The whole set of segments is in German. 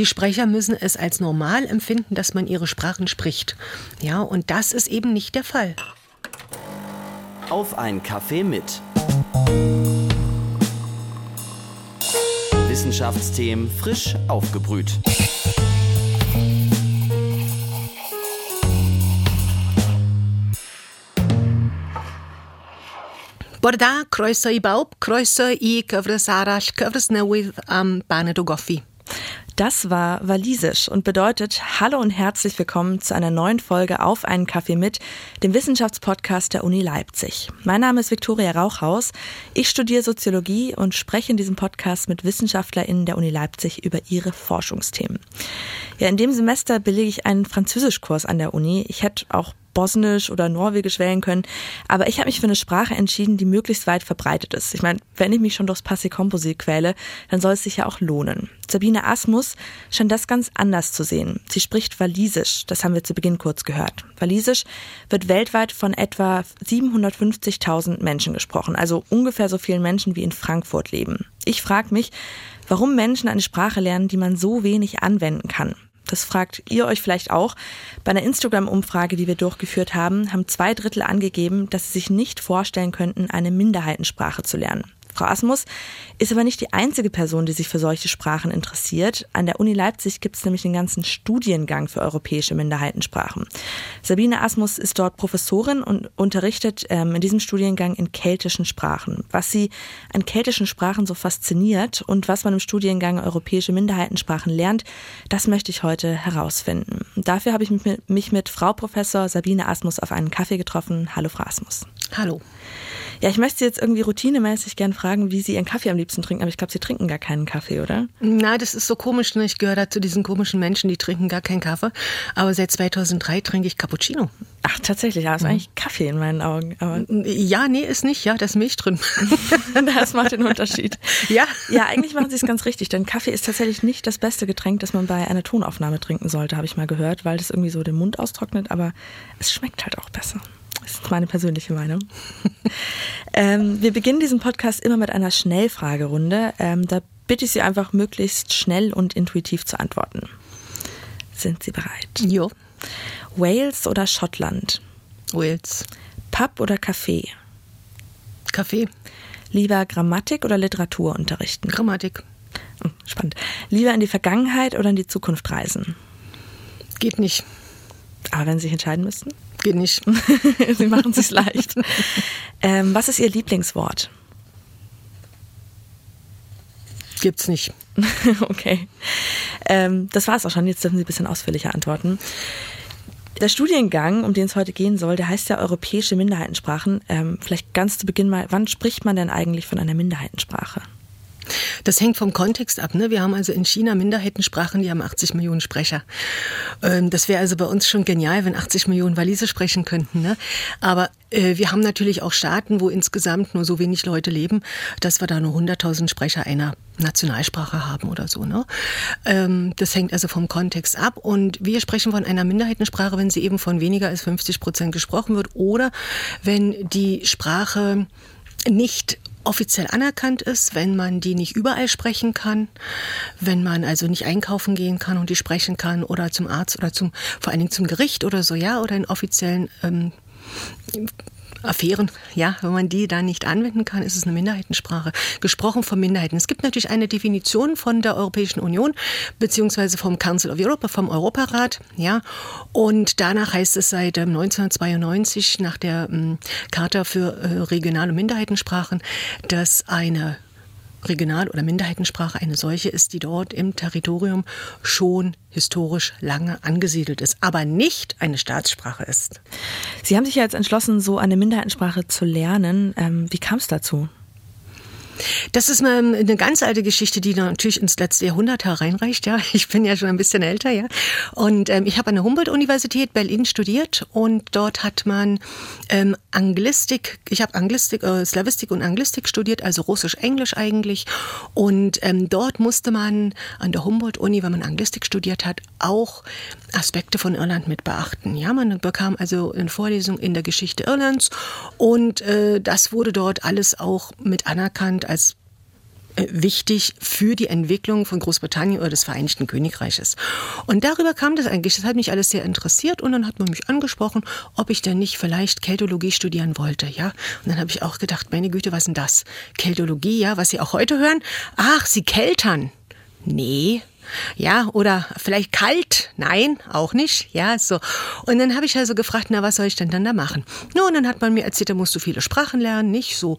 Die Sprecher müssen es als normal empfinden, dass man ihre Sprachen spricht. Ja, und das ist eben nicht der Fall. Auf ein Kaffee mit. Wissenschaftsthemen frisch aufgebrüht. Bore da, croeso i bawb, croeso i cyfres arall, cyfres newydd am Baned o Goffi. Das war Walisisch und bedeutet Hallo und herzlich willkommen zu einer neuen Folge Auf einen Kaffee mit, dem Wissenschaftspodcast der Uni Leipzig. Mein Name ist Viktoria Rauchhaus. Ich studiere Soziologie und spreche in diesem Podcast mit WissenschaftlerInnen der Uni Leipzig über ihre Forschungsthemen. Ja, in dem Semester belege ich einen Französischkurs an der Uni. Ich hätte auch Bosnisch oder Norwegisch wählen können. Aber ich habe mich für eine Sprache entschieden, die möglichst weit verbreitet ist. Ich meine, wenn ich mich schon durchs Passé Composé quäle, dann soll es sich ja auch lohnen. Sabine Asmus scheint das ganz anders zu sehen. Sie spricht Walisisch, das haben wir zu Beginn kurz gehört. Walisisch wird weltweit von etwa 750.000 Menschen gesprochen, also ungefähr so vielen Menschen wie in Frankfurt leben. Ich frage mich, warum Menschen eine Sprache lernen, die man so wenig anwenden kann. Das fragt ihr euch vielleicht auch. Bei einer Instagram-Umfrage, die wir durchgeführt haben, haben zwei Drittel angegeben, dass sie sich nicht vorstellen könnten, eine Minderheitensprache zu lernen. Frau Asmus ist aber nicht die einzige Person, die sich für solche Sprachen interessiert. An der Uni Leipzig gibt es nämlich den ganzen Studiengang für europäische Minderheitensprachen. Sabine Asmus ist dort Professorin und unterrichtet ähm, in diesem Studiengang in keltischen Sprachen. Was sie an keltischen Sprachen so fasziniert und was man im Studiengang europäische Minderheitensprachen lernt, das möchte ich heute herausfinden. Dafür habe ich mich mit Frau Professor Sabine Asmus auf einen Kaffee getroffen. Hallo, Frau Asmus. Hallo. Ja, ich möchte Sie jetzt irgendwie routinemäßig gern fragen, wie Sie Ihren Kaffee am liebsten trinken, aber ich glaube, Sie trinken gar keinen Kaffee, oder? Na, das ist so komisch. Ne? Ich gehöre da zu diesen komischen Menschen, die trinken gar keinen Kaffee. Aber seit 2003 trinke ich Cappuccino. Ach, tatsächlich, ja, ist mhm. eigentlich Kaffee in meinen Augen. Aber ja, nee, ist nicht, ja, da ist Milch drin. das macht den Unterschied. Ja. Ja, eigentlich machen Sie es ganz richtig, denn Kaffee ist tatsächlich nicht das beste Getränk, das man bei einer Tonaufnahme trinken sollte, habe ich mal gehört, weil das irgendwie so den Mund austrocknet, aber es schmeckt halt auch besser. Das ist meine persönliche Meinung. ähm, wir beginnen diesen Podcast immer mit einer Schnellfragerunde. Ähm, da bitte ich Sie einfach möglichst schnell und intuitiv zu antworten. Sind Sie bereit? Jo. Wales oder Schottland? Wales. Pub oder Café? Kaffee. Lieber Grammatik oder Literatur unterrichten? Grammatik. Hm, spannend. Lieber in die Vergangenheit oder in die Zukunft reisen? Geht nicht. Aber wenn Sie sich entscheiden müssten? Geht nicht. Sie machen es leicht. ähm, was ist Ihr Lieblingswort? Gibt's nicht. okay. Ähm, das war es auch schon. Jetzt dürfen Sie ein bisschen ausführlicher antworten. Der Studiengang, um den es heute gehen soll, der heißt ja Europäische Minderheitensprachen. Ähm, vielleicht ganz zu Beginn mal, wann spricht man denn eigentlich von einer Minderheitensprache? Das hängt vom Kontext ab. Ne? Wir haben also in China Minderheitensprachen, die haben 80 Millionen Sprecher. Ähm, das wäre also bei uns schon genial, wenn 80 Millionen Walise sprechen könnten. Ne? Aber äh, wir haben natürlich auch Staaten, wo insgesamt nur so wenig Leute leben, dass wir da nur 100.000 Sprecher einer Nationalsprache haben oder so. Ne? Ähm, das hängt also vom Kontext ab. Und wir sprechen von einer Minderheitensprache, wenn sie eben von weniger als 50 Prozent gesprochen wird oder wenn die Sprache nicht offiziell anerkannt ist, wenn man die nicht überall sprechen kann, wenn man also nicht einkaufen gehen kann und die sprechen kann oder zum Arzt oder zum vor allen Dingen zum Gericht oder so, ja, oder in offiziellen ähm, Affären, ja, wenn man die da nicht anwenden kann, ist es eine Minderheitensprache. Gesprochen von Minderheiten. Es gibt natürlich eine Definition von der Europäischen Union, beziehungsweise vom Council of Europe, vom Europarat, ja. Und danach heißt es seit 1992 ähm, nach der ähm, Charta für äh, regionale Minderheitensprachen, dass eine Regional- oder Minderheitensprache eine solche ist, die dort im Territorium schon historisch lange angesiedelt ist, aber nicht eine Staatssprache ist. Sie haben sich ja jetzt entschlossen, so eine Minderheitensprache zu lernen. Ähm, wie kam es dazu? Das ist eine ganz alte Geschichte, die natürlich ins letzte Jahrhundert hereinreicht. Ja, ich bin ja schon ein bisschen älter, ja. Und ähm, ich habe an der Humboldt-Universität Berlin studiert und dort hat man ähm, Anglistik. Ich habe Anglistik, äh, Slavistik und Anglistik studiert, also Russisch-Englisch eigentlich. Und ähm, dort musste man an der Humboldt-Uni, wenn man Anglistik studiert hat, auch Aspekte von Irland mit beachten. Ja, man bekam also eine Vorlesung in der Geschichte Irlands und äh, das wurde dort alles auch mit anerkannt als äh, wichtig für die Entwicklung von Großbritannien oder des Vereinigten Königreiches. Und darüber kam das eigentlich. Das hat mich alles sehr interessiert und dann hat man mich angesprochen, ob ich denn nicht vielleicht Keltologie studieren wollte, ja. Und dann habe ich auch gedacht, meine Güte, was ist denn das? Keltologie, ja, was Sie auch heute hören? Ach, Sie keltern. Nee, ja, oder vielleicht kalt? Nein, auch nicht. Ja, so. Und dann habe ich also gefragt, na, was soll ich denn dann da machen? Nun, dann hat man mir erzählt, da musst du viele Sprachen lernen, nicht so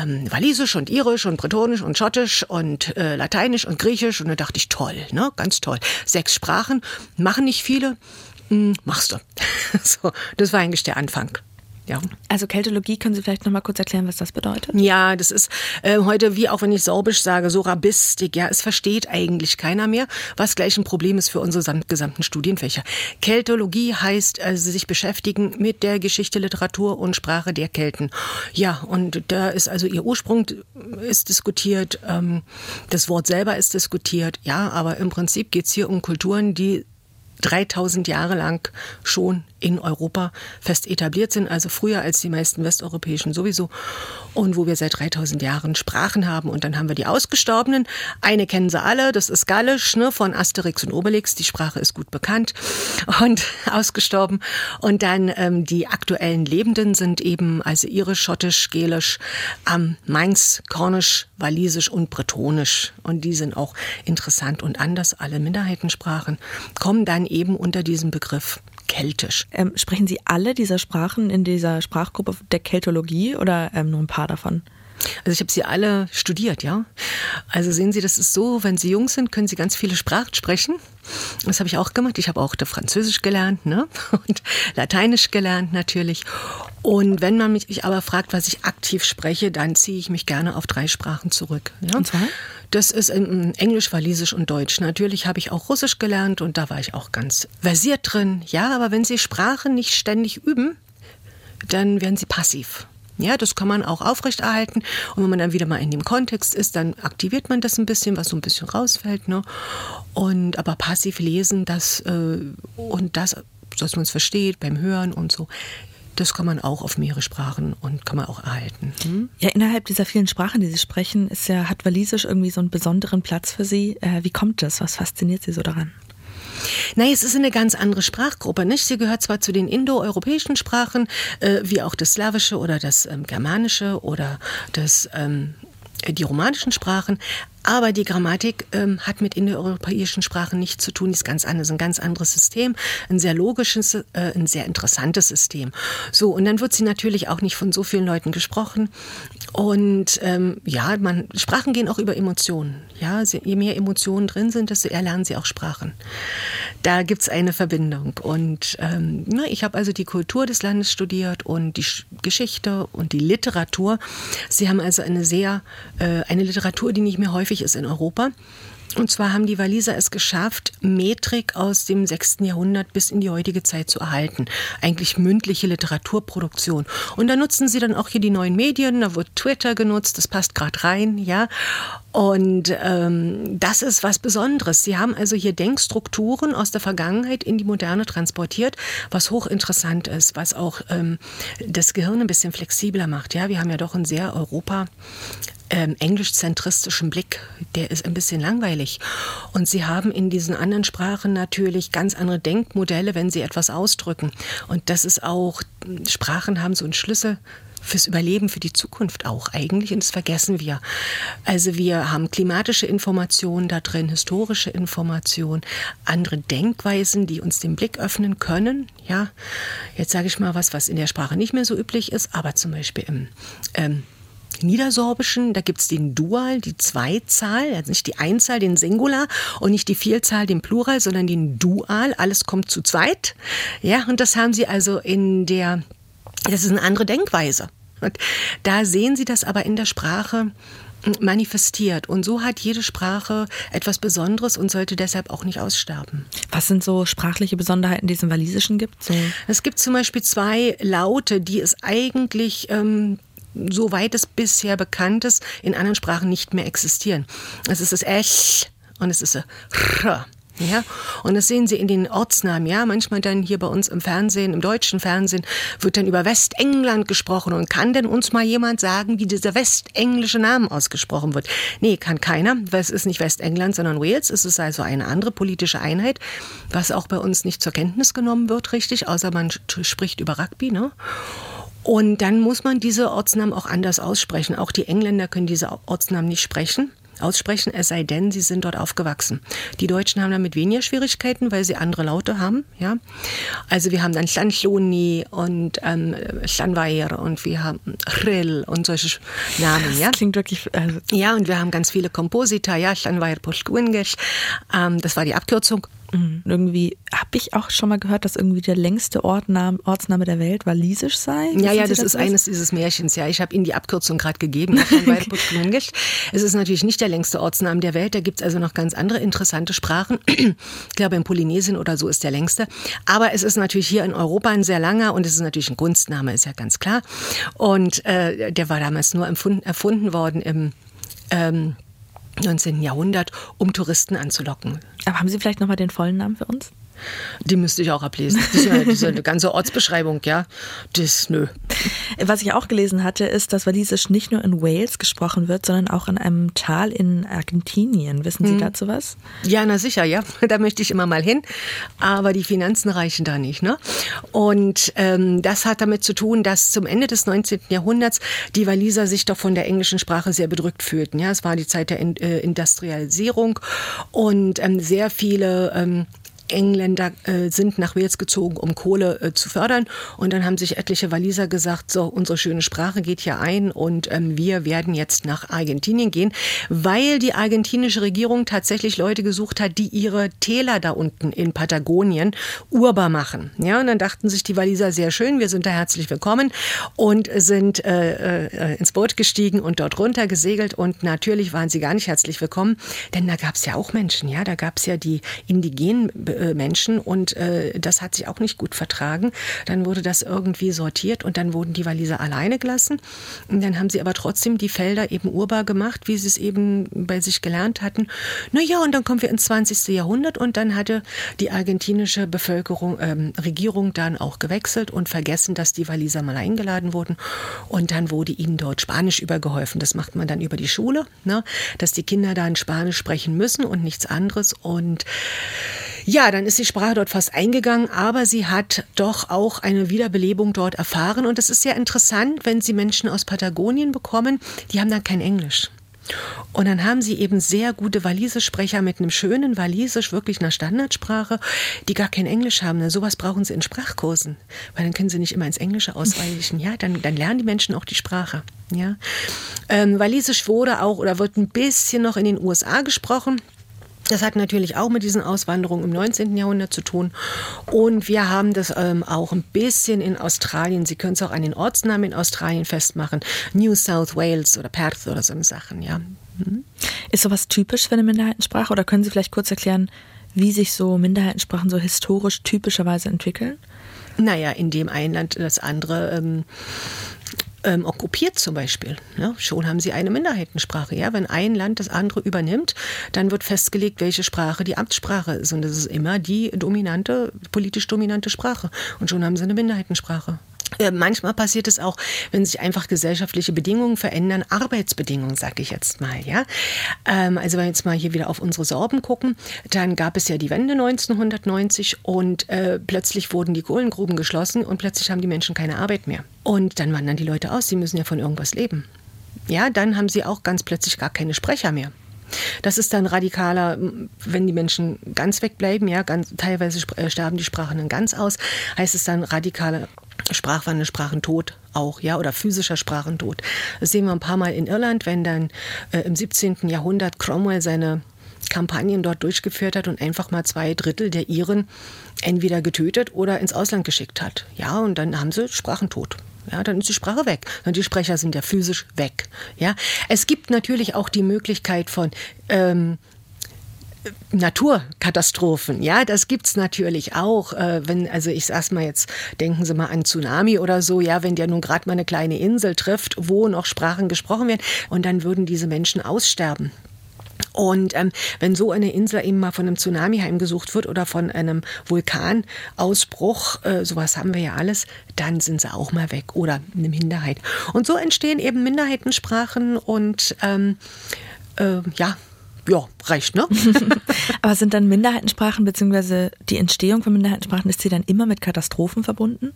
ähm, Walisisch und Irisch und Bretonisch und Schottisch und äh, Lateinisch und Griechisch. Und da dachte ich, toll, ne, ganz toll. Sechs Sprachen, machen nicht viele, hm, machst du. so, das war eigentlich der Anfang. Ja. Also Keltologie, können Sie vielleicht noch mal kurz erklären, was das bedeutet? Ja, das ist äh, heute, wie auch wenn ich Sorbisch sage, so Rabistik. Ja, es versteht eigentlich keiner mehr, was gleich ein Problem ist für unsere gesamten Studienfächer. Keltologie heißt also sich beschäftigen mit der Geschichte, Literatur und Sprache der Kelten. Ja, und da ist also ihr Ursprung ist diskutiert, ähm, das Wort selber ist diskutiert. Ja, aber im Prinzip geht's hier um Kulturen, die 3000 Jahre lang schon in Europa fest etabliert sind, also früher als die meisten westeuropäischen sowieso. Und wo wir seit 3000 Jahren Sprachen haben. Und dann haben wir die ausgestorbenen. Eine kennen sie alle, das ist Gallisch ne, von Asterix und Obelix, die Sprache ist gut bekannt und ausgestorben. Und dann ähm, die aktuellen Lebenden sind eben also irisch, schottisch, gälisch, ähm, Mainz, Kornisch, Walisisch und Bretonisch. Und die sind auch interessant und anders, alle Minderheitensprachen kommen dann eben unter diesem Begriff Keltisch. Ähm, sprechen Sie alle dieser Sprachen in dieser Sprachgruppe der Keltologie oder ähm, nur ein paar davon? Also ich habe sie alle studiert, ja. Also sehen Sie, das ist so, wenn Sie jung sind, können Sie ganz viele Sprachen sprechen. Das habe ich auch gemacht. Ich habe auch Französisch gelernt ne? und Lateinisch gelernt natürlich. Und wenn man mich aber fragt, was ich aktiv spreche, dann ziehe ich mich gerne auf drei Sprachen zurück. Ja? Und zwar? Das ist Englisch, Walisisch und Deutsch. Natürlich habe ich auch Russisch gelernt und da war ich auch ganz versiert drin. Ja, aber wenn Sie Sprachen nicht ständig üben, dann werden Sie passiv. Ja, das kann man auch aufrechterhalten. Und wenn man dann wieder mal in dem Kontext ist, dann aktiviert man das ein bisschen, was so ein bisschen rausfällt. Ne? Und aber passiv lesen, das äh, und das, dass man es versteht beim Hören und so, das kann man auch auf mehrere Sprachen und kann man auch erhalten. Hm? Ja, innerhalb dieser vielen Sprachen, die Sie sprechen, ist ja, hat Walisisch irgendwie so einen besonderen Platz für Sie. Äh, wie kommt das? Was fasziniert Sie so daran? Nein, es ist eine ganz andere Sprachgruppe, nicht? Sie gehört zwar zu den indoeuropäischen Sprachen, äh, wie auch das Slawische oder das ähm, Germanische oder das ähm, die romanischen Sprachen, aber die Grammatik ähm, hat mit indoeuropäischen Sprachen nichts zu tun, die ist ganz anders, ein ganz anderes System, ein sehr logisches, äh, ein sehr interessantes System. So, und dann wird sie natürlich auch nicht von so vielen Leuten gesprochen. Und ähm, ja, man, Sprachen gehen auch über Emotionen. Ja, je mehr Emotionen drin sind, desto eher lernen sie auch Sprachen. Da gibt's eine Verbindung. Und ähm, na, ich habe also die Kultur des Landes studiert und die Geschichte und die Literatur. Sie haben also eine sehr, äh, eine Literatur, die nicht mehr häufig ist in Europa. Und zwar haben die Waliser es geschafft, Metrik aus dem 6. Jahrhundert bis in die heutige Zeit zu erhalten. Eigentlich mündliche Literaturproduktion. Und da nutzen sie dann auch hier die neuen Medien, da wird Twitter genutzt, das passt gerade rein, ja. Und ähm, das ist was Besonderes. Sie haben also hier Denkstrukturen aus der Vergangenheit in die Moderne transportiert, was hochinteressant ist, was auch ähm, das Gehirn ein bisschen flexibler macht. Ja, wir haben ja doch ein sehr Europa ähm, englischzentristischen Blick, der ist ein bisschen langweilig. Und sie haben in diesen anderen Sprachen natürlich ganz andere Denkmodelle, wenn sie etwas ausdrücken. Und das ist auch, Sprachen haben so einen Schlüssel fürs Überleben, für die Zukunft auch eigentlich. Und das vergessen wir. Also wir haben klimatische Informationen da drin, historische Informationen, andere Denkweisen, die uns den Blick öffnen können. Ja, jetzt sage ich mal was, was in der Sprache nicht mehr so üblich ist, aber zum Beispiel im ähm, Niedersorbischen, da gibt's den Dual, die Zweizahl, also nicht die Einzahl, den Singular und nicht die Vielzahl, den Plural, sondern den Dual. Alles kommt zu zweit. Ja, und das haben sie also in der, das ist eine andere Denkweise. Und da sehen Sie das aber in der Sprache manifestiert. Und so hat jede Sprache etwas Besonderes und sollte deshalb auch nicht aussterben. Was sind so sprachliche Besonderheiten, die es im Walisischen gibt? So? Es gibt zum Beispiel zwei Laute, die es eigentlich ähm, soweit es bisher bekannt ist, in anderen Sprachen nicht mehr existieren. Es ist das Ech und es ist das R. Ja, und das sehen Sie in den Ortsnamen. Ja, manchmal dann hier bei uns im Fernsehen, im deutschen Fernsehen, wird dann über Westengland gesprochen. Und kann denn uns mal jemand sagen, wie dieser westenglische Name ausgesprochen wird? Nee, kann keiner, weil es ist nicht Westengland, sondern Wales. Es ist also eine andere politische Einheit, was auch bei uns nicht zur Kenntnis genommen wird, richtig, außer man spricht über Rugby, ne? Und dann muss man diese Ortsnamen auch anders aussprechen. Auch die Engländer können diese Ortsnamen nicht sprechen aussprechen, es sei denn, sie sind dort aufgewachsen. Die Deutschen haben damit weniger Schwierigkeiten, weil sie andere Laute haben. Ja? Also wir haben dann Llanlloni und ähm, Llanfair und wir haben Rill und solche Namen. Ja? Das klingt wirklich... Also ja, und wir haben ganz viele Komposita, ja, Llanfair Pulsguingesh. Ähm, das war die Abkürzung. Mhm. Irgendwie habe ich auch schon mal gehört, dass irgendwie der längste Ortname, Ortsname der Welt walisisch sei. Wissen ja, ja, das, das ist was? eines dieses Märchens. Ja, ich habe Ihnen die Abkürzung gerade gegeben. es ist natürlich nicht der längste Ortsname der Welt. Da gibt es also noch ganz andere interessante Sprachen. ich glaube, in Polynesien oder so ist der längste. Aber es ist natürlich hier in Europa ein sehr langer und es ist natürlich ein Kunstname, ist ja ganz klar. Und äh, der war damals nur empfunden, erfunden worden im ähm, 19. Jahrhundert, um Touristen anzulocken. Aber haben Sie vielleicht nochmal den vollen Namen für uns? Die müsste ich auch ablesen. Das ist, ja, das eine ganze Ortsbeschreibung, ja. Das, nö. Was ich auch gelesen hatte, ist, dass Walisisch nicht nur in Wales gesprochen wird, sondern auch in einem Tal in Argentinien. Wissen Sie hm. dazu was? Ja, na sicher, ja. Da möchte ich immer mal hin. Aber die Finanzen reichen da nicht. Ne? Und ähm, das hat damit zu tun, dass zum Ende des 19. Jahrhunderts die Waliser sich doch von der englischen Sprache sehr bedrückt fühlten. Ja, es war die Zeit der äh, Industrialisierung und ähm, sehr viele ähm, Engländer äh, sind nach Wales gezogen, um Kohle äh, zu fördern. Und dann haben sich etliche Waliser gesagt, so, unsere schöne Sprache geht hier ein und ähm, wir werden jetzt nach Argentinien gehen, weil die argentinische Regierung tatsächlich Leute gesucht hat, die ihre Täler da unten in Patagonien urbar machen. Ja, und dann dachten sich die Waliser sehr schön, wir sind da herzlich willkommen und sind äh, äh, ins Boot gestiegen und dort runter gesegelt und natürlich waren sie gar nicht herzlich willkommen, denn da gab es ja auch Menschen, ja, da gab es ja die indigenen äh, Menschen und äh, das hat sich auch nicht gut vertragen. Dann wurde das irgendwie sortiert und dann wurden die Waliser alleine gelassen. Und dann haben sie aber trotzdem die Felder eben urbar gemacht, wie sie es eben bei sich gelernt hatten. Naja, und dann kommen wir ins 20. Jahrhundert und dann hatte die argentinische Bevölkerung, ähm, Regierung dann auch gewechselt und vergessen, dass die Waliser mal eingeladen wurden. Und dann wurde ihnen dort Spanisch übergeholfen. Das macht man dann über die Schule, ne? dass die Kinder dann Spanisch sprechen müssen und nichts anderes. Und ja, dann ist die Sprache dort fast eingegangen, aber sie hat doch auch eine Wiederbelebung dort erfahren. Und es ist sehr interessant, wenn Sie Menschen aus Patagonien bekommen, die haben dann kein Englisch. Und dann haben sie eben sehr gute Walisesprecher mit einem schönen Walisisch, wirklich einer Standardsprache, die gar kein Englisch haben. Na, sowas brauchen sie in Sprachkursen, weil dann können sie nicht immer ins Englische ausweichen. Ja, dann, dann lernen die Menschen auch die Sprache. Ja, ähm, Walisisch wurde auch oder wird ein bisschen noch in den USA gesprochen. Das hat natürlich auch mit diesen Auswanderungen im 19. Jahrhundert zu tun. Und wir haben das ähm, auch ein bisschen in Australien. Sie können es auch an den Ortsnamen in Australien festmachen. New South Wales oder Perth oder so Sachen, ja. Mhm. Ist sowas typisch für eine Minderheitensprache oder können Sie vielleicht kurz erklären, wie sich so Minderheitensprachen so historisch typischerweise entwickeln? Naja, in dem ein Land das andere ähm, ähm, okkupiert zum Beispiel. Ja, schon haben sie eine Minderheitensprache. Ja, wenn ein Land das andere übernimmt, dann wird festgelegt, welche Sprache die Amtssprache ist. Und das ist immer die dominante, politisch dominante Sprache. Und schon haben sie eine Minderheitensprache. Äh, manchmal passiert es auch, wenn sich einfach gesellschaftliche Bedingungen verändern, Arbeitsbedingungen, sage ich jetzt mal. Ja, ähm, also wenn wir jetzt mal hier wieder auf unsere Sorben gucken, dann gab es ja die Wende 1990 und äh, plötzlich wurden die Kohlengruben geschlossen und plötzlich haben die Menschen keine Arbeit mehr. Und dann wandern die Leute aus. Sie müssen ja von irgendwas leben. Ja, dann haben sie auch ganz plötzlich gar keine Sprecher mehr. Das ist dann radikaler, wenn die Menschen ganz wegbleiben, ja, ganz, teilweise äh, sterben die Sprachen dann ganz aus, heißt es dann radikaler Sprachwandel, Sprachentod auch, ja, oder physischer Sprachentod. Das sehen wir ein paar Mal in Irland, wenn dann äh, im 17. Jahrhundert Cromwell seine Kampagnen dort durchgeführt hat und einfach mal zwei Drittel der Iren entweder getötet oder ins Ausland geschickt hat. Ja, und dann haben sie Sprachentod. Ja, dann ist die Sprache weg. Und die Sprecher sind ja physisch weg. Ja, es gibt natürlich auch die Möglichkeit von ähm, Naturkatastrophen, ja, das gibt's natürlich auch. Äh, wenn, also ich sag's mal jetzt, denken Sie mal an Tsunami oder so, ja, wenn der nun gerade mal eine kleine Insel trifft, wo noch Sprachen gesprochen werden, und dann würden diese Menschen aussterben. Und ähm, wenn so eine Insel eben mal von einem Tsunami heimgesucht wird oder von einem Vulkanausbruch, äh, sowas haben wir ja alles, dann sind sie auch mal weg oder eine Minderheit. Und so entstehen eben Minderheitensprachen und ähm, äh, ja, ja, reicht, ne? Aber sind dann Minderheitensprachen beziehungsweise die Entstehung von Minderheitensprachen, ist sie dann immer mit Katastrophen verbunden?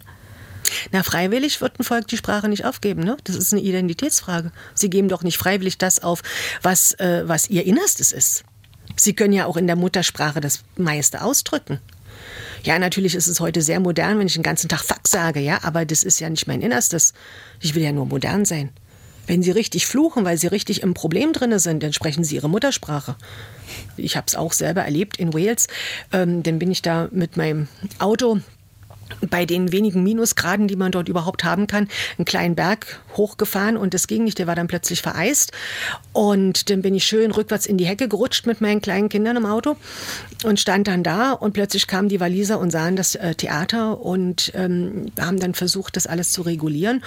Na, freiwillig wird ein Volk die Sprache nicht aufgeben. Ne? Das ist eine Identitätsfrage. Sie geben doch nicht freiwillig das auf, was, äh, was ihr Innerstes ist. Sie können ja auch in der Muttersprache das meiste ausdrücken. Ja, natürlich ist es heute sehr modern, wenn ich den ganzen Tag Fuck sage, ja, aber das ist ja nicht mein Innerstes. Ich will ja nur modern sein. Wenn Sie richtig fluchen, weil Sie richtig im Problem drin sind, dann sprechen Sie Ihre Muttersprache. Ich habe es auch selber erlebt in Wales. Ähm, dann bin ich da mit meinem Auto bei den wenigen Minusgraden, die man dort überhaupt haben kann, einen kleinen Berg hochgefahren und das ging nicht, der war dann plötzlich vereist. Und dann bin ich schön rückwärts in die Hecke gerutscht mit meinen kleinen Kindern im Auto und stand dann da und plötzlich kamen die Waliser und sahen das äh, Theater und ähm, haben dann versucht, das alles zu regulieren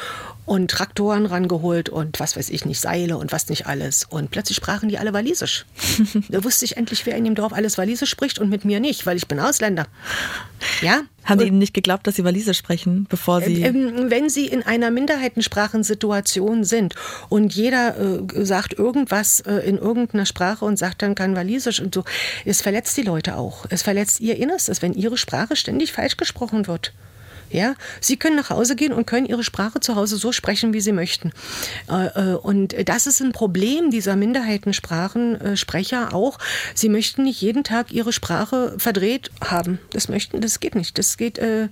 und Traktoren rangeholt und was weiß ich nicht, Seile und was nicht alles. Und plötzlich sprachen die alle Walisisch. da wusste ich endlich, wer in dem Dorf alles Walisisch spricht und mit mir nicht, weil ich bin Ausländer. Ja? Haben die Ihnen nicht geglaubt, dass Sie Walisisch sprechen, bevor Sie. Ähm, wenn Sie in einer Minderheitensprachensituation sind und jeder äh, sagt irgendwas äh, in irgendeiner Sprache und sagt dann kann Walisisch und so, es verletzt die Leute auch. Es verletzt ihr Innerstes, wenn ihre Sprache ständig falsch gesprochen wird. Ja, Sie können nach Hause gehen und können Ihre Sprache zu Hause so sprechen, wie Sie möchten. Äh, äh, und das ist ein Problem dieser Minderheitensprachensprecher auch. Sie möchten nicht jeden Tag Ihre Sprache verdreht haben. Das möchten, das geht nicht. Das geht äh,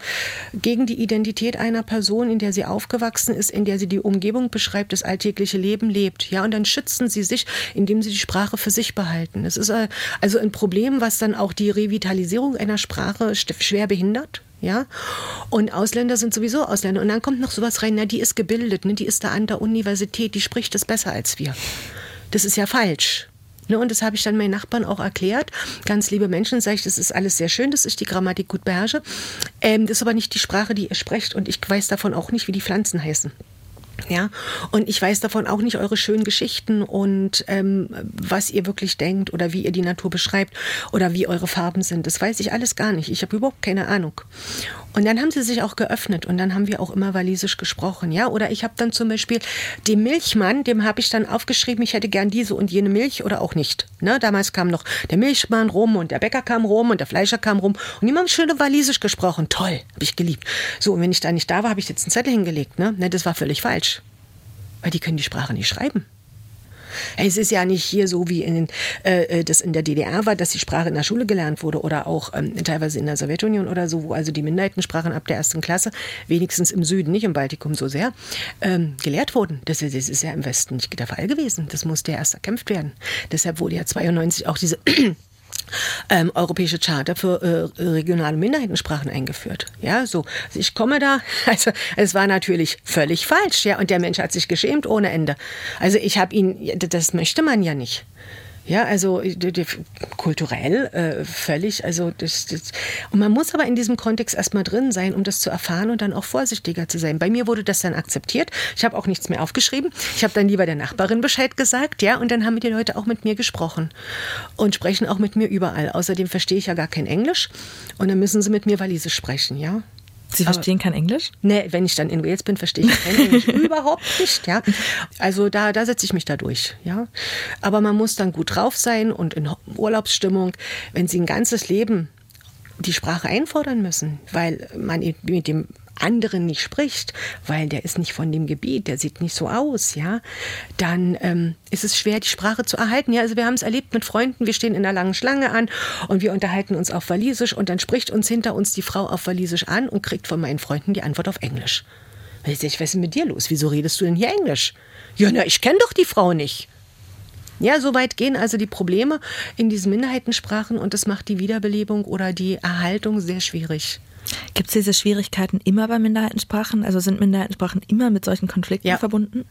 gegen die Identität einer Person, in der sie aufgewachsen ist, in der sie die Umgebung beschreibt, das alltägliche Leben lebt. Ja, und dann schützen sie sich, indem sie die Sprache für sich behalten. Das ist also ein Problem, was dann auch die Revitalisierung einer Sprache schwer behindert. Ja? Und Ausländer sind sowieso Ausländer. Und dann kommt noch sowas rein, na, die ist gebildet, ne? die ist da an der Universität, die spricht das besser als wir. Das ist ja falsch. Ne, und das habe ich dann meinen Nachbarn auch erklärt. Ganz liebe Menschen, sage ich, das ist alles sehr schön, dass ich die Grammatik gut beherrsche. Ähm, das ist aber nicht die Sprache, die ihr sprecht. Und ich weiß davon auch nicht, wie die Pflanzen heißen. Ja, und ich weiß davon auch nicht eure schönen Geschichten und ähm, was ihr wirklich denkt oder wie ihr die Natur beschreibt oder wie eure Farben sind. Das weiß ich alles gar nicht. Ich habe überhaupt keine Ahnung. Und dann haben sie sich auch geöffnet und dann haben wir auch immer walisisch gesprochen. Ja, oder ich habe dann zum Beispiel dem Milchmann, dem habe ich dann aufgeschrieben, ich hätte gern diese und jene Milch oder auch nicht. Ne? Damals kam noch der Milchmann rum und der Bäcker kam rum und der Fleischer kam rum und die haben schön walisisch gesprochen. Toll, habe ich geliebt. So, und wenn ich da nicht da war, habe ich jetzt einen Zettel hingelegt. Ne? ne, das war völlig falsch falsch. Weil die können die Sprache nicht schreiben. Es ist ja nicht hier so, wie in, äh, äh, das in der DDR war, dass die Sprache in der Schule gelernt wurde oder auch ähm, teilweise in der Sowjetunion oder so, wo also die Minderheitensprachen ab der ersten Klasse, wenigstens im Süden, nicht im Baltikum so sehr, ähm, gelehrt wurden. Das ist, das ist ja im Westen nicht der Fall gewesen. Das musste ja erst erkämpft werden. Deshalb wurde ja 92 auch diese ähm, Europäische Charta für äh, regionale Minderheitensprachen eingeführt. Ja, so. Also ich komme da, also es war natürlich völlig falsch, ja, und der Mensch hat sich geschämt ohne Ende. Also ich habe ihn, das möchte man ja nicht. Ja, also kulturell äh, völlig, also das, das, und man muss aber in diesem Kontext erstmal drin sein, um das zu erfahren und dann auch vorsichtiger zu sein. Bei mir wurde das dann akzeptiert. Ich habe auch nichts mehr aufgeschrieben. Ich habe dann lieber der Nachbarin Bescheid gesagt, ja, und dann haben die Leute auch mit mir gesprochen und sprechen auch mit mir überall. Außerdem verstehe ich ja gar kein Englisch und dann müssen sie mit mir Walisisch sprechen, ja. Sie verstehen kein Englisch? Nee, wenn ich dann in Wales bin, verstehe ich kein Englisch überhaupt nicht, ja. Also da, da setze ich mich da durch, ja. Aber man muss dann gut drauf sein und in Urlaubsstimmung, wenn Sie ein ganzes Leben die Sprache einfordern müssen, weil man mit dem anderen nicht spricht, weil der ist nicht von dem Gebiet, der sieht nicht so aus, ja, dann ähm, ist es schwer, die Sprache zu erhalten. Ja, also wir haben es erlebt mit Freunden, wir stehen in einer langen Schlange an und wir unterhalten uns auf Walisisch und dann spricht uns hinter uns die Frau auf Walisisch an und kriegt von meinen Freunden die Antwort auf Englisch. Ich sage, was ist mit dir los? Wieso redest du denn hier Englisch? Ja, na, ich kenne doch die Frau nicht. Ja, soweit gehen also die Probleme in diesen Minderheitensprachen und das macht die Wiederbelebung oder die Erhaltung sehr schwierig. Gibt es diese Schwierigkeiten immer bei Minderheitensprachen? Also sind Minderheitensprachen immer mit solchen Konflikten ja. verbunden?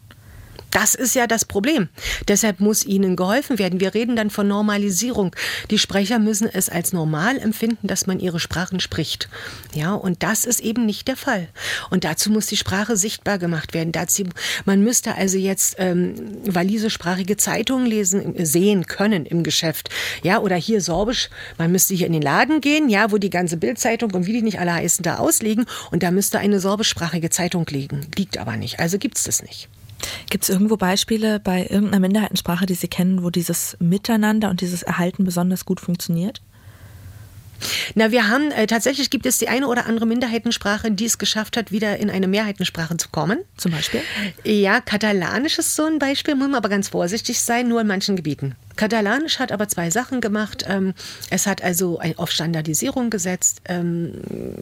Das ist ja das Problem. Deshalb muss ihnen geholfen werden. Wir reden dann von Normalisierung. Die Sprecher müssen es als normal empfinden, dass man ihre Sprachen spricht. Ja, und das ist eben nicht der Fall. Und dazu muss die Sprache sichtbar gemacht werden. Dazu, man müsste also jetzt ähm, walisesprachige Zeitungen lesen, sehen können im Geschäft. Ja, oder hier Sorbisch. Man müsste hier in den Laden gehen, ja, wo die ganze Bildzeitung und wie die nicht alle heißen da auslegen. Und da müsste eine sorbischsprachige Zeitung liegen. Liegt aber nicht. Also gibt es das nicht. Gibt es irgendwo Beispiele bei irgendeiner Minderheitensprache, die Sie kennen, wo dieses Miteinander und dieses Erhalten besonders gut funktioniert? Na, wir haben äh, tatsächlich gibt es die eine oder andere Minderheitensprache, die es geschafft hat, wieder in eine Mehrheitensprache zu kommen. Zum Beispiel? Ja, Katalanisch ist so ein Beispiel, muss man aber ganz vorsichtig sein, nur in manchen Gebieten. Katalanisch hat aber zwei Sachen gemacht. Ähm, es hat also auf Standardisierung gesetzt. Ähm,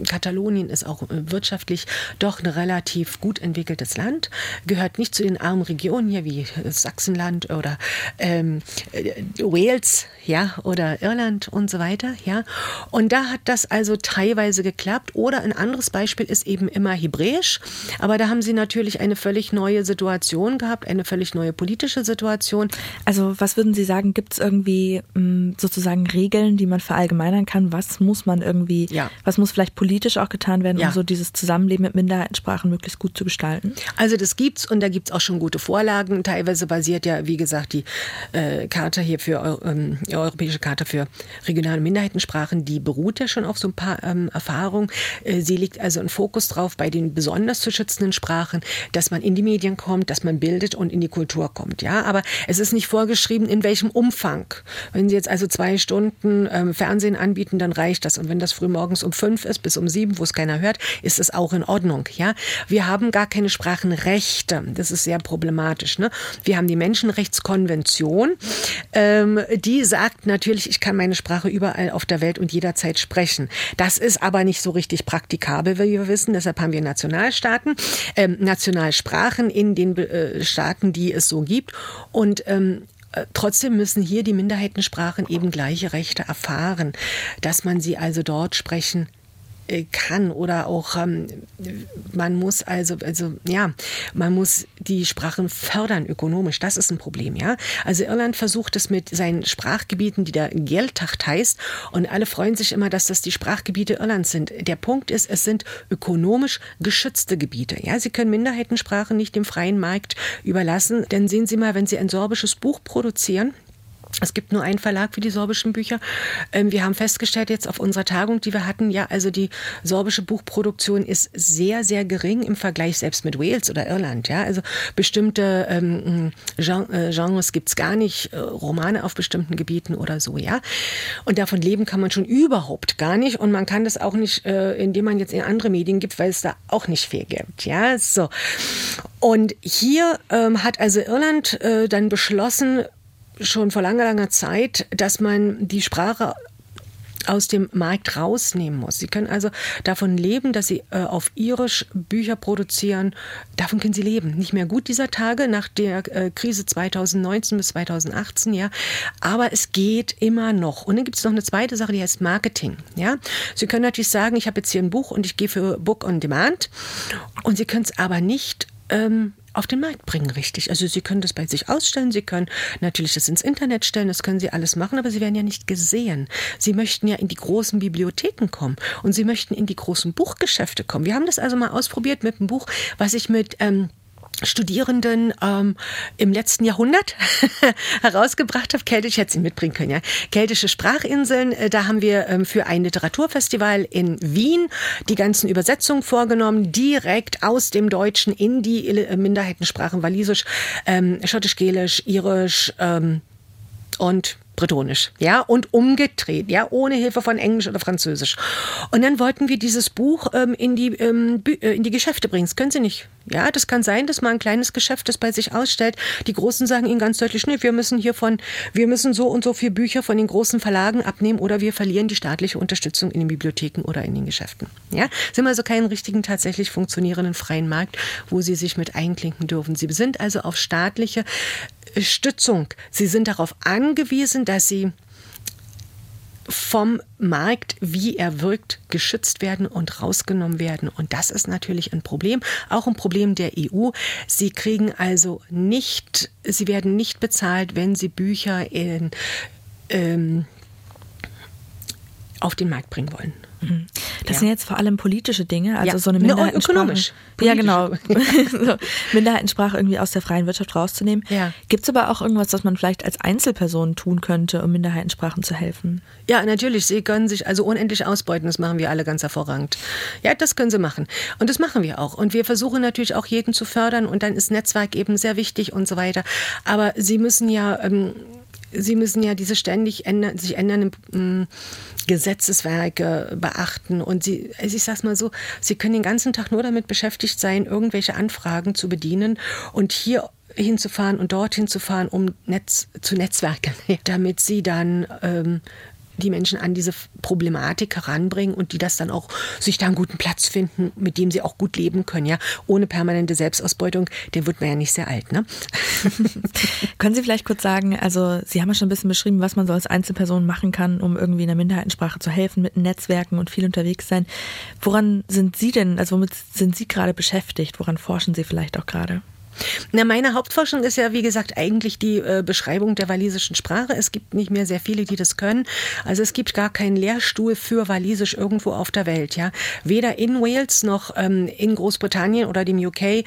Katalonien ist auch äh, wirtschaftlich doch ein relativ gut entwickeltes Land, gehört nicht zu den armen Regionen hier wie Sachsenland oder ähm, äh, Wales, ja, oder Irland und so weiter, ja. Und da hat das also teilweise geklappt. Oder ein anderes Beispiel ist eben immer Hebräisch. Aber da haben sie natürlich eine völlig neue Situation gehabt, eine völlig neue politische Situation. Also was würden Sie sagen? Sagen, gibt es irgendwie mh, mm, sozusagen Regeln, die man verallgemeinern kann? Was muss man irgendwie, ja. was muss vielleicht politisch auch getan werden, ja. um so dieses Zusammenleben mit Minderheitensprachen möglichst gut zu gestalten? Also das gibt's und da gibt es auch schon gute Vorlagen. Teilweise basiert ja, wie gesagt, die äh, Charta hier für ähm, die Europäische Charta für regionale Minderheitensprachen, die beruht ja schon auf so ein paar ähm, Erfahrungen. Äh, sie legt also einen Fokus drauf bei den besonders zu schützenden Sprachen, dass man in die Medien kommt, dass man bildet und in die Kultur kommt. Ja, aber es ist nicht vorgeschrieben, in welchem Umfang. Wenn Sie jetzt also zwei Stunden ähm, Fernsehen anbieten, dann reicht das. Und wenn das frühmorgens um fünf ist bis um sieben, wo es keiner hört, ist es auch in Ordnung. Ja, wir haben gar keine Sprachenrechte. Das ist sehr problematisch. Ne? Wir haben die Menschenrechtskonvention, ähm, die sagt natürlich, ich kann meine Sprache überall auf der Welt und jederzeit sprechen. Das ist aber nicht so richtig praktikabel, wie wir wissen. Deshalb haben wir Nationalstaaten, ähm, Nationalsprachen in den äh, Staaten, die es so gibt. Und ähm, äh, trotzdem müssen hier die Minderheitensprachen eben gleiche Rechte erfahren, dass man sie also dort sprechen kann oder auch ähm, man muss also also ja man muss die Sprachen fördern ökonomisch. Das ist ein Problem ja. Also Irland versucht es mit seinen Sprachgebieten die der Geldtacht heißt und alle freuen sich immer dass das die Sprachgebiete Irlands sind. Der Punkt ist es sind ökonomisch geschützte Gebiete ja. Sie können Minderheitensprachen nicht dem freien Markt überlassen. Denn sehen Sie mal wenn Sie ein sorbisches Buch produzieren es gibt nur einen Verlag für die sorbischen Bücher. Ähm, wir haben festgestellt jetzt auf unserer Tagung, die wir hatten, ja, also die sorbische Buchproduktion ist sehr, sehr gering im Vergleich selbst mit Wales oder Irland. Ja, also bestimmte ähm, äh, Genres gibt es gar nicht, äh, Romane auf bestimmten Gebieten oder so, ja. Und davon leben kann man schon überhaupt gar nicht. Und man kann das auch nicht, äh, indem man jetzt in andere Medien gibt, weil es da auch nicht viel gibt. Ja, so. Und hier ähm, hat also Irland äh, dann beschlossen, schon vor langer, langer Zeit, dass man die Sprache aus dem Markt rausnehmen muss. Sie können also davon leben, dass Sie äh, auf Irisch Bücher produzieren. Davon können Sie leben. Nicht mehr gut dieser Tage nach der äh, Krise 2019 bis 2018, ja. Aber es geht immer noch. Und dann gibt es noch eine zweite Sache, die heißt Marketing, ja. Sie können natürlich sagen, ich habe jetzt hier ein Buch und ich gehe für Book on Demand. Und Sie können es aber nicht ähm, auf den Markt bringen, richtig. Also Sie können das bei sich ausstellen, Sie können natürlich das ins Internet stellen, das können Sie alles machen, aber Sie werden ja nicht gesehen. Sie möchten ja in die großen Bibliotheken kommen und Sie möchten in die großen Buchgeschäfte kommen. Wir haben das also mal ausprobiert mit einem Buch, was ich mit ähm, Studierenden ähm, im letzten Jahrhundert herausgebracht habe. Keltisch hätte sie mitbringen können, ja. Keltische Sprachinseln, äh, da haben wir ähm, für ein Literaturfestival in Wien die ganzen Übersetzungen vorgenommen, direkt aus dem Deutschen in die äh, Minderheitensprachen Walisisch, ähm, Schottisch-Gälisch, Irisch ähm, und Bretonisch, ja, und umgedreht, ja, ohne Hilfe von Englisch oder Französisch. Und dann wollten wir dieses Buch ähm, in, die, ähm, äh, in die Geschäfte bringen. Das können sie nicht. Ja, das kann sein, dass man ein kleines Geschäft das bei sich ausstellt. Die Großen sagen ihnen ganz deutlich, nee, wir müssen hier von, wir müssen so und so viele Bücher von den großen Verlagen abnehmen oder wir verlieren die staatliche Unterstützung in den Bibliotheken oder in den Geschäften. Ja, sind also keinen richtigen, tatsächlich funktionierenden freien Markt, wo sie sich mit einklinken dürfen. Sie sind also auf staatliche Stützung. Sie sind darauf angewiesen, dass sie vom Markt, wie er wirkt, geschützt werden und rausgenommen werden. Und das ist natürlich ein Problem, auch ein Problem der EU. Sie kriegen also nicht, sie werden nicht bezahlt, wenn sie Bücher in, ähm, auf den Markt bringen wollen. Mhm. Das ja. sind jetzt vor allem politische Dinge, also ja. so eine Minderheitensprache. ökonomisch. Ja, genau. so, Minderheitensprache irgendwie aus der freien Wirtschaft rauszunehmen. Ja. Gibt es aber auch irgendwas, was man vielleicht als Einzelperson tun könnte, um Minderheitensprachen zu helfen? Ja, natürlich. Sie können sich also unendlich ausbeuten. Das machen wir alle ganz hervorragend. Ja, das können sie machen. Und das machen wir auch. Und wir versuchen natürlich auch jeden zu fördern. Und dann ist Netzwerk eben sehr wichtig und so weiter. Aber sie müssen ja. Ähm, Sie müssen ja diese ständig ändern, sich ändernden ähm, Gesetzeswerke beachten. Und Sie, also ich sag's mal so, Sie können den ganzen Tag nur damit beschäftigt sein, irgendwelche Anfragen zu bedienen und hier hinzufahren und dorthin zu fahren, um Netz, zu netzwerken, damit sie dann ähm, die Menschen an diese Problematik heranbringen und die das dann auch sich da einen guten Platz finden, mit dem sie auch gut leben können, ja. Ohne permanente Selbstausbeutung, der wird man ja nicht sehr alt, ne? können Sie vielleicht kurz sagen, also Sie haben ja schon ein bisschen beschrieben, was man so als Einzelperson machen kann, um irgendwie in der Minderheitensprache zu helfen, mit Netzwerken und viel unterwegs sein. Woran sind Sie denn, also womit sind Sie gerade beschäftigt? Woran forschen Sie vielleicht auch gerade? Na, meine Hauptforschung ist ja, wie gesagt, eigentlich die äh, Beschreibung der walisischen Sprache. Es gibt nicht mehr sehr viele, die das können. Also es gibt gar keinen Lehrstuhl für Walisisch irgendwo auf der Welt. Ja, weder in Wales noch ähm, in Großbritannien oder dem UK, äh,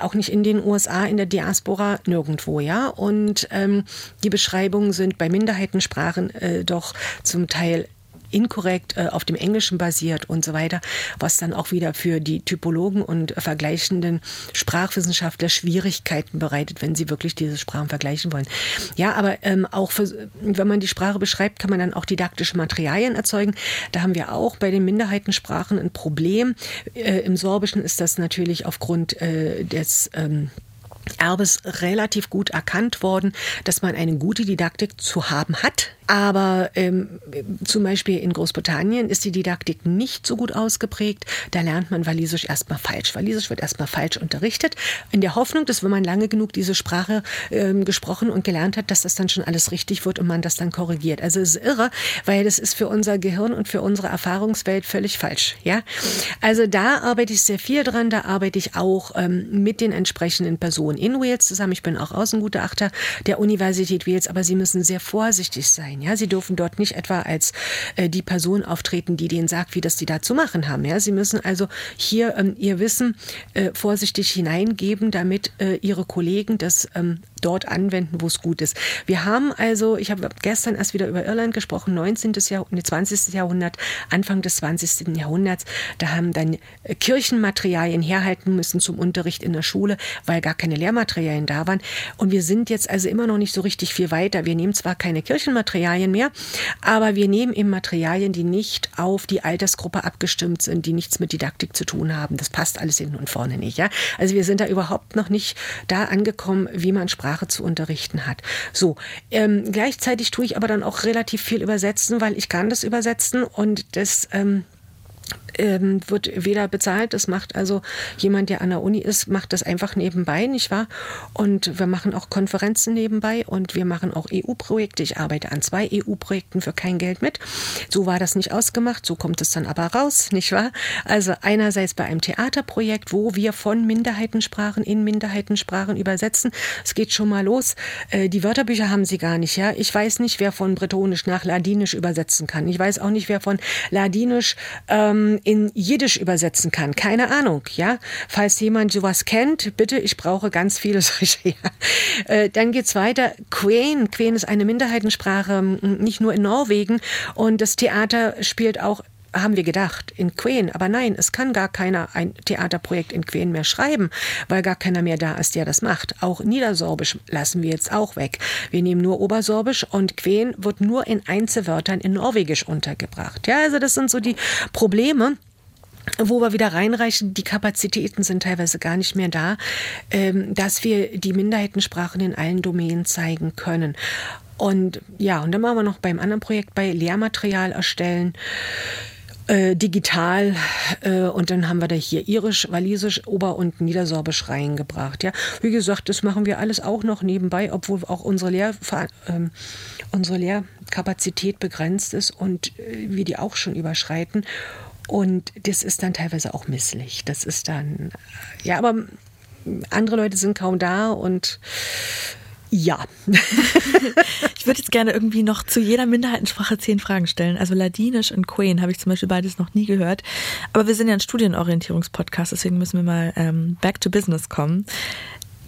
auch nicht in den USA, in der Diaspora, nirgendwo. Ja, und ähm, die Beschreibungen sind bei Minderheitensprachen äh, doch zum Teil inkorrekt äh, auf dem Englischen basiert und so weiter, was dann auch wieder für die Typologen und vergleichenden Sprachwissenschaftler Schwierigkeiten bereitet, wenn sie wirklich diese Sprachen vergleichen wollen. Ja, aber ähm, auch für, wenn man die Sprache beschreibt, kann man dann auch didaktische Materialien erzeugen. Da haben wir auch bei den Minderheitensprachen ein Problem. Äh, Im Sorbischen ist das natürlich aufgrund äh, des ähm, Erbes relativ gut erkannt worden, dass man eine gute Didaktik zu haben hat. Aber ähm, zum Beispiel in Großbritannien ist die Didaktik nicht so gut ausgeprägt. Da lernt man Walisisch erstmal falsch. Walisisch wird erstmal falsch unterrichtet, in der Hoffnung, dass wenn man lange genug diese Sprache ähm, gesprochen und gelernt hat, dass das dann schon alles richtig wird und man das dann korrigiert. Also es ist irre, weil das ist für unser Gehirn und für unsere Erfahrungswelt völlig falsch. Ja, also da arbeite ich sehr viel dran. Da arbeite ich auch ähm, mit den entsprechenden Personen in Wales zusammen. Ich bin auch Außengutachter der Universität Wales, aber Sie müssen sehr vorsichtig sein. Ja, Sie dürfen dort nicht etwa als äh, die Person auftreten, die denen sagt, wie das die da zu machen haben. Ja, Sie müssen also hier ähm, Ihr Wissen äh, vorsichtig hineingeben, damit äh, Ihre Kollegen das ähm, dort anwenden, wo es gut ist. Wir haben also, ich habe gestern erst wieder über Irland gesprochen, 19. Jahrhundert, 20. Jahrhundert, Anfang des 20. Jahrhunderts, da haben dann äh, Kirchenmaterialien herhalten müssen zum Unterricht in der Schule, weil gar keine Lehrmaterialien da waren. Und wir sind jetzt also immer noch nicht so richtig viel weiter. Wir nehmen zwar keine Kirchenmaterialien mehr, aber wir nehmen eben Materialien, die nicht auf die Altersgruppe abgestimmt sind, die nichts mit Didaktik zu tun haben. Das passt alles hinten und vorne nicht. Ja? Also wir sind da überhaupt noch nicht da angekommen, wie man Sprache Sprache zu unterrichten hat. So, ähm, gleichzeitig tue ich aber dann auch relativ viel übersetzen, weil ich kann das übersetzen und das ähm, ähm, wird weder bezahlt. Das macht also jemand, der an der Uni ist, macht das einfach nebenbei, nicht wahr? Und wir machen auch Konferenzen nebenbei und wir machen auch EU-Projekte. Ich arbeite an zwei EU-Projekten für kein Geld mit. So war das nicht ausgemacht, so kommt es dann aber raus, nicht wahr? Also einerseits bei einem Theaterprojekt, wo wir von Minderheitensprachen in Minderheitensprachen übersetzen. Es geht schon mal los. Äh, die Wörterbücher haben sie gar nicht, ja? Ich weiß nicht, wer von Bretonisch nach Ladinisch übersetzen kann. Ich weiß auch nicht, wer von Ladinisch ähm, in Jiddisch übersetzen kann. Keine Ahnung, ja. Falls jemand sowas kennt, bitte, ich brauche ganz viele solche. Ja. Äh, dann geht's weiter. Queen. Queen ist eine Minderheitensprache, nicht nur in Norwegen. Und das Theater spielt auch haben wir gedacht, in Queen. Aber nein, es kann gar keiner ein Theaterprojekt in Queen mehr schreiben, weil gar keiner mehr da ist, der das macht. Auch Niedersorbisch lassen wir jetzt auch weg. Wir nehmen nur Obersorbisch und Queen wird nur in Einzelwörtern in Norwegisch untergebracht. Ja, also das sind so die Probleme wo wir wieder reinreichen, die Kapazitäten sind teilweise gar nicht mehr da, ähm, dass wir die Minderheitensprachen in allen Domänen zeigen können. Und ja, und dann machen wir noch beim anderen Projekt bei Lehrmaterial erstellen äh, digital äh, und dann haben wir da hier Irisch, Walisisch, Ober- und Niedersorbisch reingebracht. Ja, wie gesagt, das machen wir alles auch noch nebenbei, obwohl auch unsere, Lehr ähm, unsere Lehrkapazität begrenzt ist und äh, wir die auch schon überschreiten. Und das ist dann teilweise auch misslich. Das ist dann, ja, aber andere Leute sind kaum da und ja. ich würde jetzt gerne irgendwie noch zu jeder Minderheitensprache zehn Fragen stellen. Also Ladinisch und Queen habe ich zum Beispiel beides noch nie gehört. Aber wir sind ja ein Studienorientierungspodcast, deswegen müssen wir mal ähm, back to business kommen.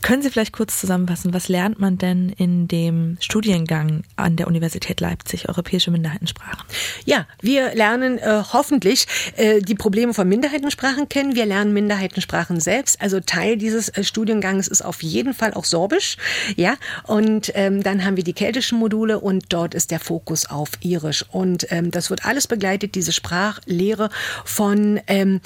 Können Sie vielleicht kurz zusammenfassen, was lernt man denn in dem Studiengang an der Universität Leipzig, europäische Minderheitensprachen? Ja, wir lernen äh, hoffentlich äh, die Probleme von Minderheitensprachen kennen. Wir lernen Minderheitensprachen selbst. Also Teil dieses äh, Studiengangs ist auf jeden Fall auch Sorbisch. Ja, und ähm, dann haben wir die keltischen Module und dort ist der Fokus auf Irisch. Und ähm, das wird alles begleitet, diese Sprachlehre von ähm,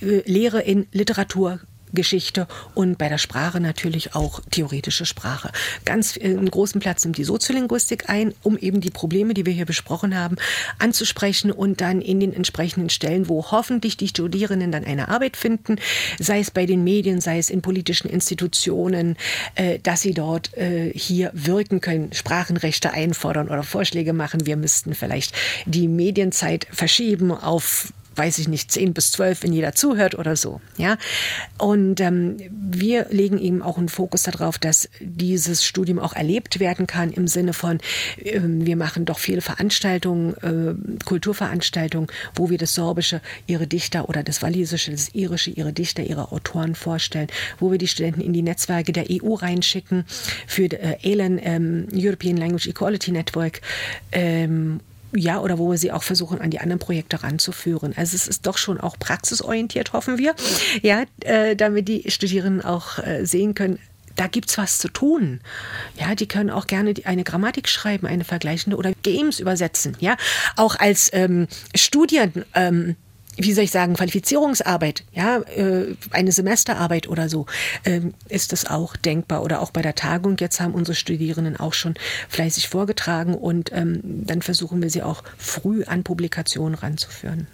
äh, Lehre in Literatur, Geschichte und bei der Sprache natürlich auch theoretische Sprache. Ganz äh, einen großen Platz nimmt die Soziolinguistik ein, um eben die Probleme, die wir hier besprochen haben, anzusprechen und dann in den entsprechenden Stellen, wo hoffentlich die Studierenden dann eine Arbeit finden, sei es bei den Medien, sei es in politischen Institutionen, äh, dass sie dort äh, hier wirken können, Sprachenrechte einfordern oder Vorschläge machen. Wir müssten vielleicht die Medienzeit verschieben auf weiß ich nicht, zehn bis zwölf, wenn jeder zuhört oder so. Ja? Und ähm, wir legen eben auch einen Fokus darauf, dass dieses Studium auch erlebt werden kann im Sinne von, äh, wir machen doch viele Veranstaltungen, äh, Kulturveranstaltungen, wo wir das Sorbische, ihre Dichter oder das Walisische, das Irische, ihre Dichter, ihre Autoren vorstellen, wo wir die Studenten in die Netzwerke der EU reinschicken für äh, ELAN, ähm, European Language Equality Network ähm, ja, oder wo wir sie auch versuchen, an die anderen Projekte ranzuführen. Also es ist doch schon auch praxisorientiert, hoffen wir, ja, äh, damit die Studierenden auch äh, sehen können, da gibt's was zu tun. Ja, die können auch gerne eine Grammatik schreiben, eine vergleichende oder Games übersetzen. Ja, auch als ähm, Studien. Ähm, wie soll ich sagen, Qualifizierungsarbeit, ja, äh, eine Semesterarbeit oder so, ähm, ist das auch denkbar. Oder auch bei der Tagung, jetzt haben unsere Studierenden auch schon fleißig vorgetragen und ähm, dann versuchen wir sie auch früh an Publikationen ranzuführen.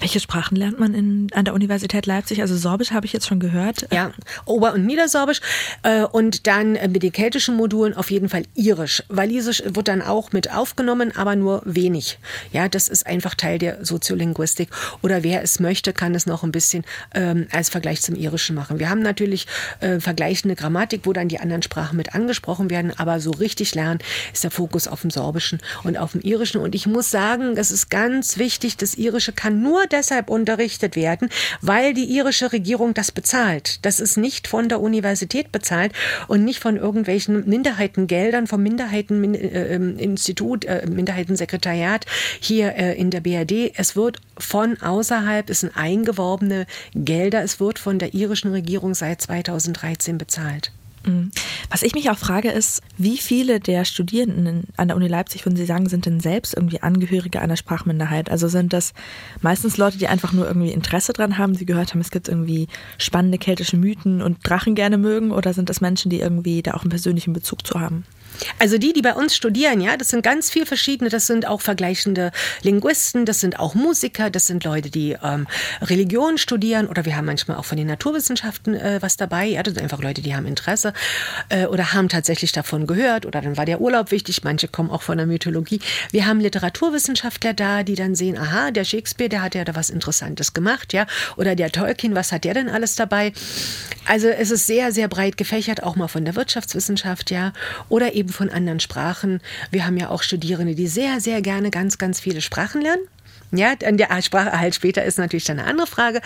Welche Sprachen lernt man in, an der Universität Leipzig? Also Sorbisch habe ich jetzt schon gehört. Ja, Ober- und Niedersorbisch. Äh, und dann äh, mit den keltischen Modulen auf jeden Fall Irisch. Walisisch wird dann auch mit aufgenommen, aber nur wenig. Ja, das ist einfach Teil der Soziolinguistik. Oder wer es möchte, kann es noch ein bisschen ähm, als Vergleich zum Irischen machen. Wir haben natürlich äh, vergleichende Grammatik, wo dann die anderen Sprachen mit angesprochen werden, aber so richtig lernen ist der Fokus auf dem Sorbischen und auf dem Irischen. Und ich muss sagen, es ist ganz wichtig, das Irische kann kann nur deshalb unterrichtet werden, weil die irische Regierung das bezahlt. Das ist nicht von der Universität bezahlt und nicht von irgendwelchen Minderheitengeldern vom Minderheiteninstitut, äh, Minderheitensekretariat hier äh, in der BRD. Es wird von außerhalb, es sind eingeworbene Gelder, es wird von der irischen Regierung seit 2013 bezahlt. Mhm. Was ich mich auch frage, ist, wie viele der Studierenden an der Uni Leipzig, würden Sie sagen, sind denn selbst irgendwie Angehörige einer Sprachminderheit? Also sind das meistens Leute, die einfach nur irgendwie Interesse dran haben, die gehört haben, es gibt irgendwie spannende keltische Mythen und Drachen gerne mögen? Oder sind das Menschen, die irgendwie da auch einen persönlichen Bezug zu haben? Also die, die bei uns studieren, ja, das sind ganz viel verschiedene. Das sind auch vergleichende Linguisten, das sind auch Musiker, das sind Leute, die ähm, Religion studieren oder wir haben manchmal auch von den Naturwissenschaften äh, was dabei. Ja, das sind einfach Leute, die haben Interesse äh, oder haben tatsächlich davon gehört oder dann war der Urlaub wichtig. Manche kommen auch von der Mythologie. Wir haben Literaturwissenschaftler da, die dann sehen, aha, der Shakespeare, der hat ja da was Interessantes gemacht, ja, oder der Tolkien, was hat der denn alles dabei? Also es ist sehr, sehr breit gefächert, auch mal von der Wirtschaftswissenschaft, ja, oder eben eben von anderen Sprachen. Wir haben ja auch Studierende, die sehr, sehr gerne ganz, ganz viele Sprachen lernen. Ja, der Spracherhalt später ist natürlich dann eine andere Frage.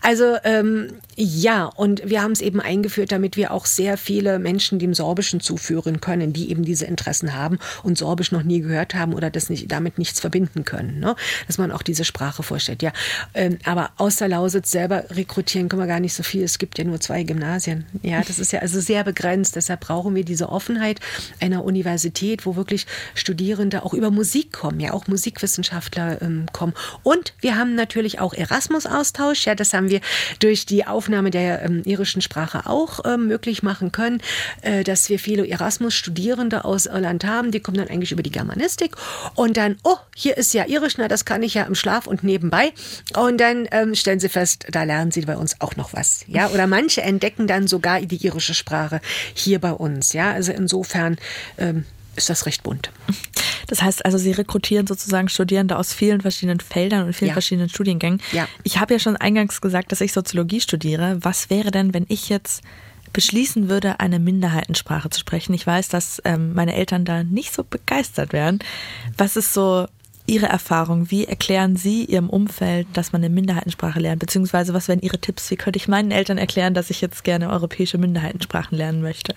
Also ähm, ja, und wir haben es eben eingeführt, damit wir auch sehr viele Menschen dem Sorbischen zuführen können, die eben diese Interessen haben und Sorbisch noch nie gehört haben oder das nicht, damit nichts verbinden können. Ne? Dass man auch diese Sprache vorstellt. Ja, ähm, aber aus der Lausitz selber rekrutieren können wir gar nicht so viel. Es gibt ja nur zwei Gymnasien. Ja, das ist ja also sehr begrenzt. Deshalb brauchen wir diese Offenheit einer Universität, wo wirklich Studierende auch über Musik kommen, ja auch Musikwissenschaftler ähm, kommen bekommen. Und wir haben natürlich auch Erasmus-Austausch. Ja, das haben wir durch die Aufnahme der ähm, irischen Sprache auch ähm, möglich machen können, äh, dass wir viele Erasmus-Studierende aus Irland haben. Die kommen dann eigentlich über die Germanistik und dann, oh, hier ist ja irisch, na, das kann ich ja im Schlaf und nebenbei. Und dann ähm, stellen sie fest, da lernen sie bei uns auch noch was. Ja, oder manche entdecken dann sogar die irische Sprache hier bei uns. Ja, also insofern ähm, ist das recht bunt. Das heißt also, Sie rekrutieren sozusagen Studierende aus vielen verschiedenen Feldern und vielen ja. verschiedenen Studiengängen. Ja. Ich habe ja schon eingangs gesagt, dass ich Soziologie studiere. Was wäre denn, wenn ich jetzt beschließen würde, eine Minderheitensprache zu sprechen? Ich weiß, dass ähm, meine Eltern da nicht so begeistert wären. Was ist so Ihre Erfahrung? Wie erklären Sie Ihrem Umfeld, dass man eine Minderheitensprache lernt? Beziehungsweise was wären Ihre Tipps? Wie könnte ich meinen Eltern erklären, dass ich jetzt gerne europäische Minderheitensprachen lernen möchte?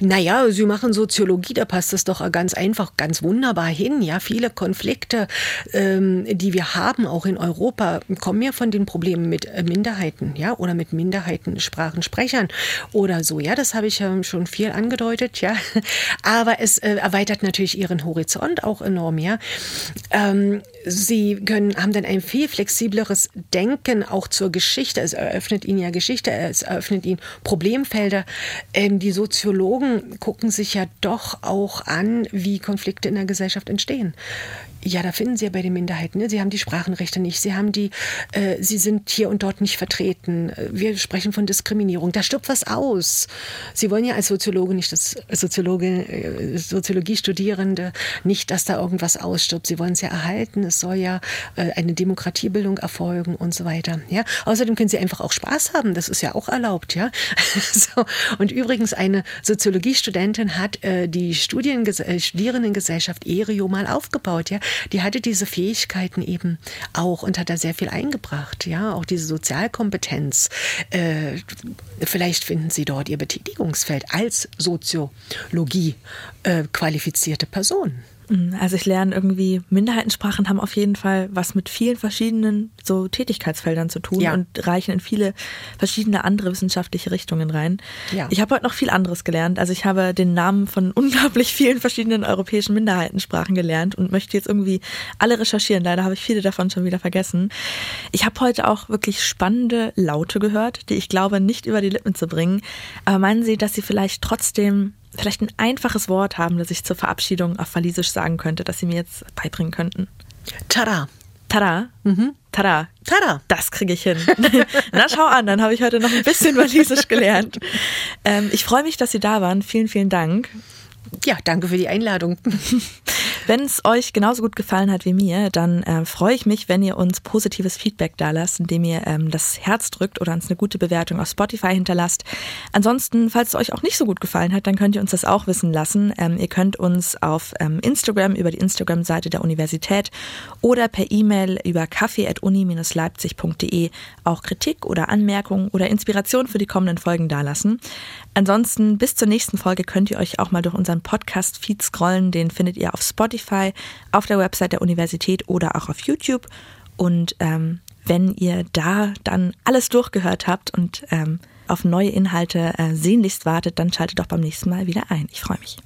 Naja, Sie machen Soziologie, da passt es doch ganz einfach, ganz wunderbar hin. Ja, viele Konflikte, ähm, die wir haben, auch in Europa, kommen ja von den Problemen mit äh, Minderheiten, ja, oder mit Minderheitensprachensprechern oder so. Ja, das habe ich ja schon viel angedeutet, ja. Aber es äh, erweitert natürlich Ihren Horizont auch enorm, ja. Ähm, Sie können, haben dann ein viel flexibleres Denken auch zur Geschichte. Es eröffnet Ihnen ja Geschichte, es eröffnet Ihnen Problemfelder. Ähm, die Soziologen gucken sich ja doch auch an, wie Konflikte in der Gesellschaft entstehen. Ja, da finden Sie ja bei den Minderheiten. Ne? Sie haben die Sprachenrechte nicht. Sie haben die, äh, Sie sind hier und dort nicht vertreten. Wir sprechen von Diskriminierung. Da stirbt was aus. Sie wollen ja als Soziologe nicht, dass Soziologe, äh, Soziologiestudierende nicht, dass da irgendwas ausstirbt. Sie wollen es ja erhalten. Es soll ja äh, eine Demokratiebildung erfolgen und so weiter. Ja, außerdem können Sie einfach auch Spaß haben. Das ist ja auch erlaubt. Ja, so. und übrigens eine Soziologiestudentin hat äh, die Studien, äh, Studierendengesellschaft ERIO mal aufgebaut. Ja, die hatte diese Fähigkeiten eben auch und hat da sehr viel eingebracht. Ja, auch diese Sozialkompetenz. Äh, vielleicht finden Sie dort Ihr Betätigungsfeld als Soziologie äh, qualifizierte Person. Mhm. Also ich lerne irgendwie, Minderheitensprachen haben auf jeden Fall was mit vielen verschiedenen so Tätigkeitsfeldern zu tun ja. und reichen in viele verschiedene andere wissenschaftliche Richtungen rein. Ja. Ich habe heute noch viel anderes gelernt. Also ich habe den Namen von unglaublich vielen verschiedenen europäischen Minderheitensprachen gelernt und möchte jetzt irgendwie alle recherchieren. Leider habe ich viele davon schon wieder vergessen. Ich habe heute auch wirklich spannende Laute gehört, die ich glaube nicht über die Lippen zu bringen. Aber meinen Sie, dass Sie vielleicht trotzdem vielleicht ein einfaches Wort haben, das ich zur Verabschiedung auf Walisisch sagen könnte, das Sie mir jetzt beibringen könnten? Tada. Tada. Mhm. Tada. Tada. Das kriege ich hin. Na, schau an, dann habe ich heute noch ein bisschen Walisisch gelernt. Ähm, ich freue mich, dass Sie da waren. Vielen, vielen Dank. Ja, danke für die Einladung. Wenn es euch genauso gut gefallen hat wie mir, dann äh, freue ich mich, wenn ihr uns positives Feedback da lasst, indem ihr ähm, das Herz drückt oder uns eine gute Bewertung auf Spotify hinterlasst. Ansonsten, falls es euch auch nicht so gut gefallen hat, dann könnt ihr uns das auch wissen lassen. Ähm, ihr könnt uns auf ähm, Instagram über die Instagram-Seite der Universität oder per E-Mail über kaffee.uni-leipzig.de auch Kritik oder Anmerkungen oder Inspiration für die kommenden Folgen dalassen. Ansonsten bis zur nächsten Folge könnt ihr euch auch mal durch unseren Podcast-Feed scrollen. Den findet ihr auf Spotify, auf der Website der Universität oder auch auf YouTube. Und ähm, wenn ihr da dann alles durchgehört habt und ähm, auf neue Inhalte äh, sehnlichst wartet, dann schaltet doch beim nächsten Mal wieder ein. Ich freue mich.